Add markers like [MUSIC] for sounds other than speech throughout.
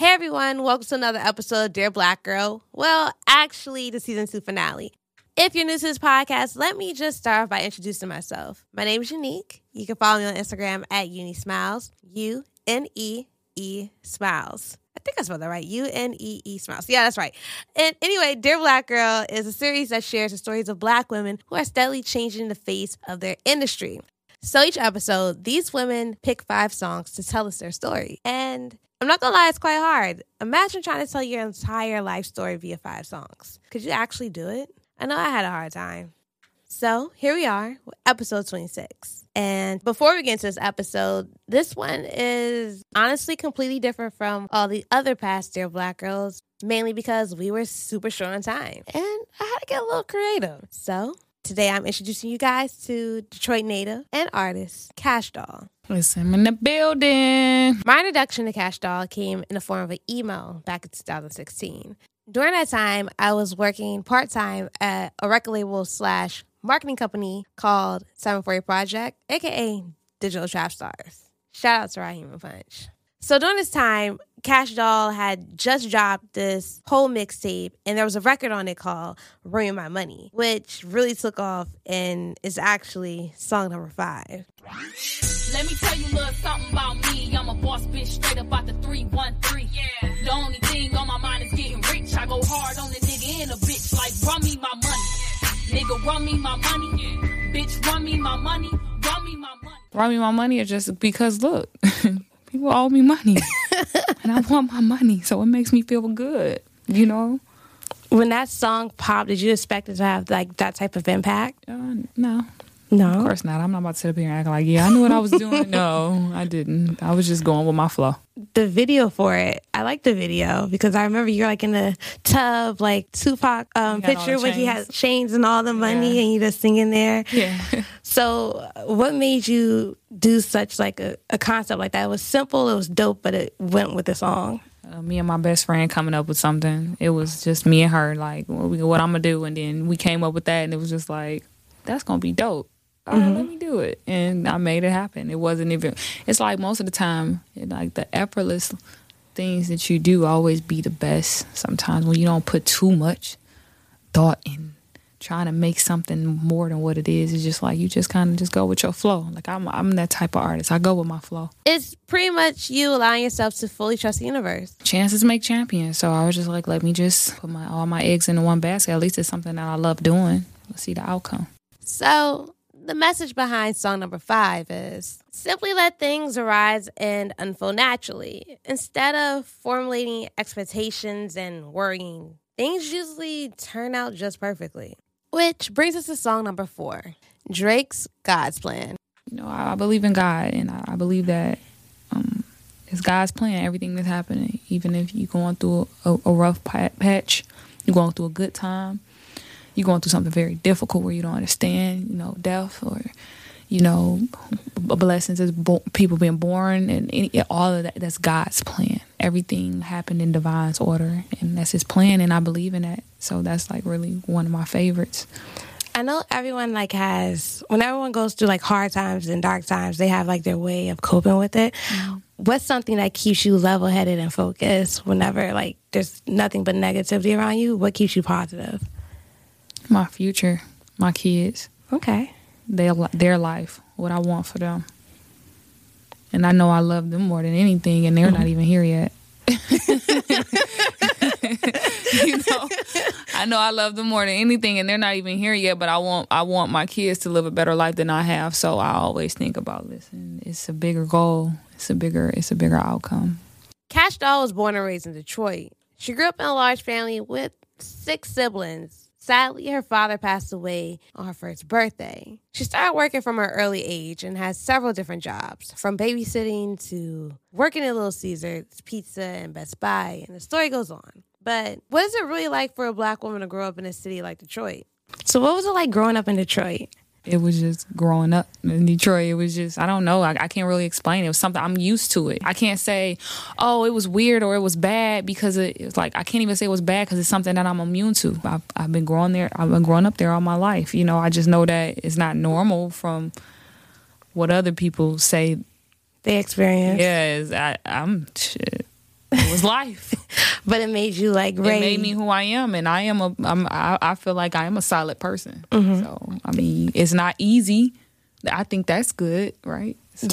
Hey everyone, welcome to another episode of Dear Black Girl. Well, actually, the season two finale. If you're new to this podcast, let me just start by introducing myself. My name is Unique. You can follow me on Instagram at Uni Smiles, U N E E Smiles. I think I spelled that right. U N E E Smiles. Yeah, that's right. And anyway, Dear Black Girl is a series that shares the stories of black women who are steadily changing the face of their industry. So each episode, these women pick five songs to tell us their story. And I'm not gonna lie, it's quite hard. Imagine trying to tell your entire life story via five songs. Could you actually do it? I know I had a hard time. So here we are, episode 26. And before we get into this episode, this one is honestly completely different from all the other past Dear Black Girls, mainly because we were super short on time. And I had to get a little creative. So Today, I'm introducing you guys to Detroit native and artist Kash Doll. Listen, in the building. My introduction to Kash Doll came in the form of an email back in 2016. During that time, I was working part time at a record label slash marketing company called 740 Project, aka Digital Trap Stars. Shout out to Raheem and Punch. So during this time, Kash Doll had just dropped this whole mixtape, and there was a record on it called Run Me My Money, which really took off and is actually song number five. Let me tell you a little something about me. I'm a boss bitch straight up out the 313. Yeah. The only thing on my mind is getting rich. I go hard on the nigga and a bitch like run me my money. Nigga, run me my money. Yeah. Bitch, run me my money. Run me my money. Run me my money or just because look. [LAUGHS] people owe me money [LAUGHS] [LAUGHS] and I want my money. So it makes me feel good, you know? When that song popped, did you expect it to have like that type of impact? Uh, no. No. Of course not. I'm not about to sit up here and act like, yeah, I knew what I was doing. no, I didn't. I was just going with my flow. The video for it, I like the video because I remember you're like in the tub, like Tupac um, picture when he has chains and all the money yeah. and you just singing there. Yeah. [LAUGHS] so, what made you do such like a, a concept like that? It was simple, it was dope, but it went with the song. Uh, me and my best friend coming up with something. It was just me and her, like, what, we, what I'm gonna do, and then we came up with that, and it was just like, that's gonna be dope all right, mm-hmm. let me do it. And I made it happen. It wasn't even, it's like most of the time, like the effortless things that you do always be the best sometimes when you don't put too much thought in trying to make something more than what it is. It's just like you just kind of just go with your flow. Like I'm, I'm that type of artist. I go with my flow. It's pretty much you allowing yourself to fully trust the universe. Chances make champions. So I was just like, let me just put my all my eggs in one basket. At least it's something that I love doing. Let's see the outcome. So the message behind song number five is simply let things arise and unfold naturally. Instead of formulating expectations and worrying, things usually turn out just perfectly. Which brings us to song number four Drake's God's Plan. You know, I believe in God, and I believe that um, it's God's plan, everything that's happening. Even if you're going through a, a rough patch, you're going through a good time you're going through something very difficult where you don't understand, you know, death or, you know, blessings as bo- people being born and any, all of that. That's God's plan. Everything happened in divine's order, and that's His plan, and I believe in that. So that's like really one of my favorites. I know everyone like has when everyone goes through like hard times and dark times, they have like their way of coping with it. Mm-hmm. What's something that keeps you level headed and focused whenever like there's nothing but negativity around you? What keeps you positive? My future, my kids. Okay. Their their life, what I want for them. And I know I love them more than anything, and they're mm-hmm. not even here yet. [LAUGHS] [LAUGHS] you know, I know I love them more than anything, and they're not even here yet. But I want I want my kids to live a better life than I have. So I always think about this, and it's a bigger goal. It's a bigger it's a bigger outcome. Kash Doll was born and raised in Detroit. She grew up in a large family with six siblings Sadly, her father passed away on her first birthday. She started working from her early age and has several different jobs, from babysitting to working at Little Caesars, Pizza, and Best Buy, and the story goes on. But what is it really like for a black woman to grow up in a city like Detroit? So, what was it like growing up in Detroit? It was just growing up in Detroit. It was just, I don't know. I, I, can't really explain. It was something I'm used to it. I can't say, oh, it was weird or it was bad because it, it's like, I can't even say it was bad because it's something that I'm immune to. I've, I've been growing there. I've been growing up there all my life. You know, I just know that it's not normal from what other people say they experience. Yeah, I, I'm shit. It was life. [LAUGHS] but it made you like It made me who I am, and I am a. I'm, I, I feel like I am a solid person. Mm-hmm. So I mean, it's not easy. I think that's good, right? So.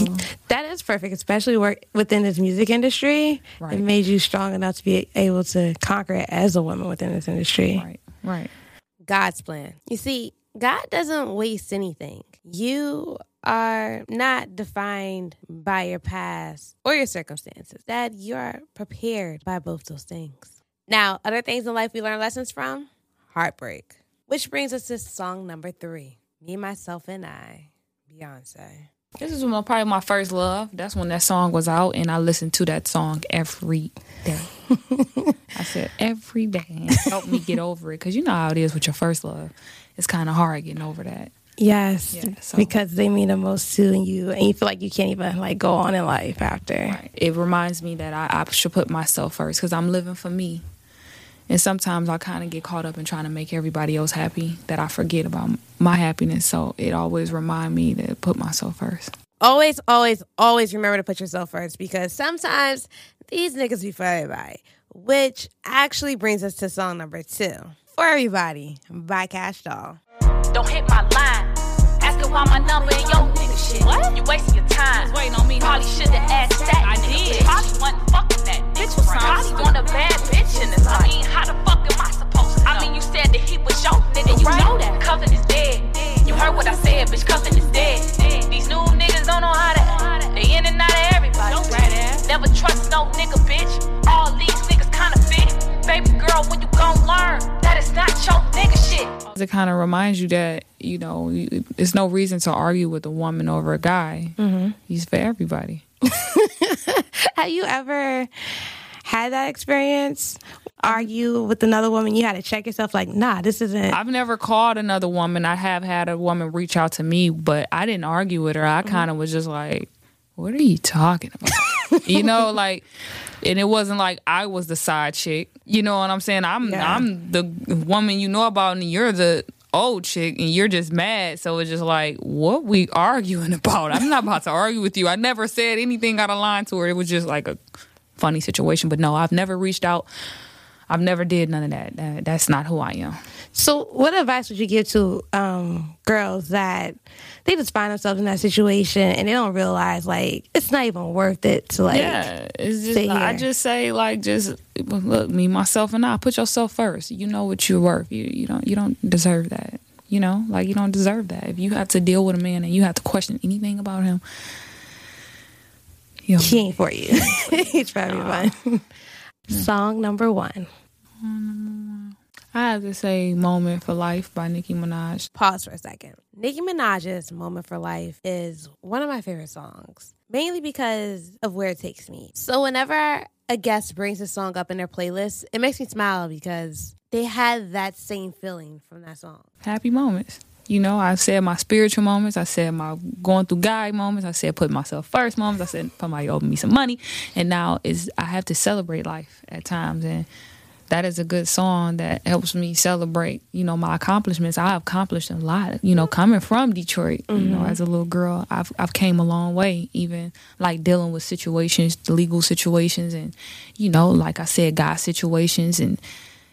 That is perfect, especially work within this music industry. Right. It made you strong enough to be able to conquer it as a woman within this industry. Right. Right. God's plan. You see, God doesn't waste anything. You are not defined by your past or your circumstances, that you're prepared by both those things. Now, other things in life we learn lessons from heartbreak, which brings us to song number three Me, Myself, and I, Beyonce. This is my, probably my first love. That's when that song was out, and I listened to that song every day. [LAUGHS] I said every day, help me get over it, because you know how it is with your first love. It's kind of hard getting over that. Yes, yeah, so. because they mean the most to you, and you feel like you can't even like go on in life after. Right. It reminds me that I, I should put myself first because I'm living for me. And sometimes I kind of get caught up in trying to make everybody else happy that I forget about my happiness. So it always remind me to put myself first. Always, always, always remember to put yourself first because sometimes these niggas be for everybody. Which actually brings us to song number two. For Everybody by Kash Doll. Don't hit my line. Ask why my number and your nigga shit. What? You wasting your time. You was waiting on me. Probably should have asked that. I did. Probably wasn't fucking that bitch. Was Probably want a bad bitch in this life. I mean, how the fuck am I supposed to? I mean, you said that he was your nigga, you right? know that. Cuffin is dead. You heard what I said, bitch. Cuffin is dead. These new niggas don't know how to act. They in and out of everybody. Never trust no nigga, bitch. All these niggas kinda fit. Baby girl, when you gon' learn that it's not your nigga shit. It kind of reminds you that you know there's no reason to argue with a woman over a guy. Mm-hmm. He's for everybody. [LAUGHS] Have you ever had that experience? Argue with another woman, you had to check yourself like, nah, this isn't. I've never called another woman. I have had a woman reach out to me, but I didn't argue with her. I mm-hmm. kind of was just like, what are you talking about? [LAUGHS] you know, like and it wasn't like I was the side chick. You know what I'm saying? I'm yeah. I'm the woman you know about, and you're the old chick, and you're just mad. So it's just like, what we arguing about? I'm not about to argue with you. I never said anything out of line to her. It was just like a funny situation. But no, I've never reached out. I've never did none of that. That's not who I am. So, what advice would you give to um, girls that they just find themselves in that situation and they don't realize like it's not even worth it to like? Yeah, it's just I just say like just look me myself and I put yourself first. You know what you're worth. You you don't you don't deserve that. You know, like you don't deserve that. If you have to deal with a man and you have to question anything about him, you he ain't for you. [LAUGHS] He's probably fine. [LAUGHS] Mm. Song number one. I have to say Moment for Life by Nicki Minaj. Pause for a second. Nicki Minaj's Moment for Life is one of my favorite songs, mainly because of where it takes me. So whenever a guest brings a song up in their playlist, it makes me smile because they had that same feeling from that song. Happy moments. You know, I said my spiritual moments. I said my going through guy moments. I said put myself first moments. I said somebody owed me some money, and now is I have to celebrate life at times. And that is a good song that helps me celebrate, you know, my accomplishments. I accomplished a lot, you know, coming from Detroit, mm-hmm. you know, mm-hmm. as a little girl, I've I've came a long way, even like dealing with situations, legal situations and, you know, like I said, God situations and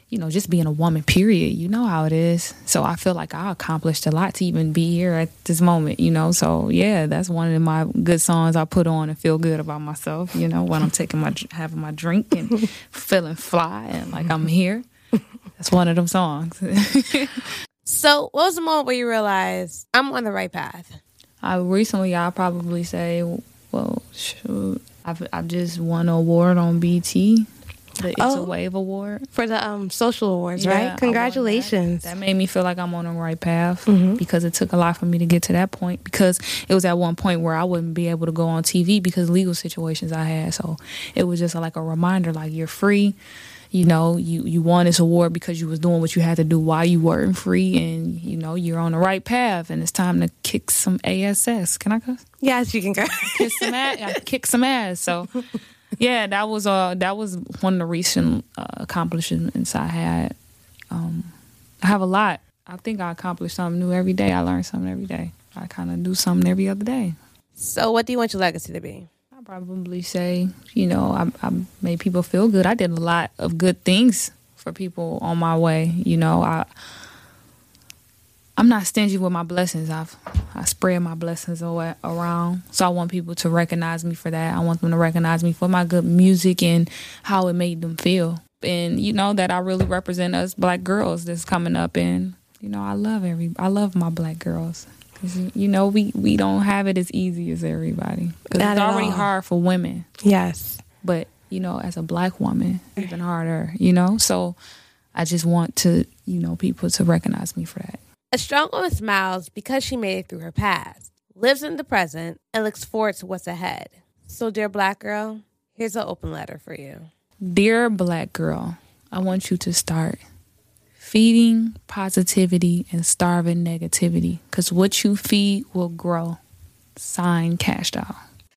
you know, just being a woman, period. You know how it is. So I feel like I accomplished a lot to even be here at this moment, you know. So yeah, that's one of my good songs I put on and feel good about myself, you know, when I'm taking my having my drink and [LAUGHS] feeling fly and like I'm here. That's one of them songs. [LAUGHS] so what was the moment where you realized I'm on the right path? I recently I'll probably say, well, shoot, I've I've just won an award on BET the It's oh, a Wave Award for the um, social awards, yeah, right? Congratulations! That. that. made me feel like I'm on the right path mm-hmm. because it took a lot for me to get to that point. Because it was at one point where I wouldn't be able to go on TV because legal situations I had. So it was just like a reminder, like you're free. You know, you you won this award because you was doing what you had to do while you weren't free, and you know you're on the right path. And it's time to kick some ass. Can I cuss? Yes, you can go. kick some ass. [LAUGHS] Kick some ass. So yeah, that was uh that was one of the recent uh, accomplishments I had. Um, I have a lot. I think I accomplished something new every day. I learned something every day. I kind of do something every other day. So, what do you want your legacy to be? I probably say, you know, I, I made people feel good. I did a lot of good things for people on my way. You know, I I'm not stingy with my blessings. I've I spread my blessings around. So I want people to recognize me for that. I want them to recognize me for my good music and how it made them feel. And you know that I really represent us black girls that's coming up and you know, I love every I love my black girls. You know, we we don't have it as easy as everybody. Cuz it's already all. hard for women. Yes. But, you know, as a black woman, even harder, you know? So I just want to, you know, people to recognize me for that. A strong woman smiles because she made it through her past, lives in the present, and looks forward to what's ahead. So, dear black girl, here's an open letter for you. Dear black girl, I want you to start feeding positivity and starving negativity because what you feed will grow. Sign Kash Doll.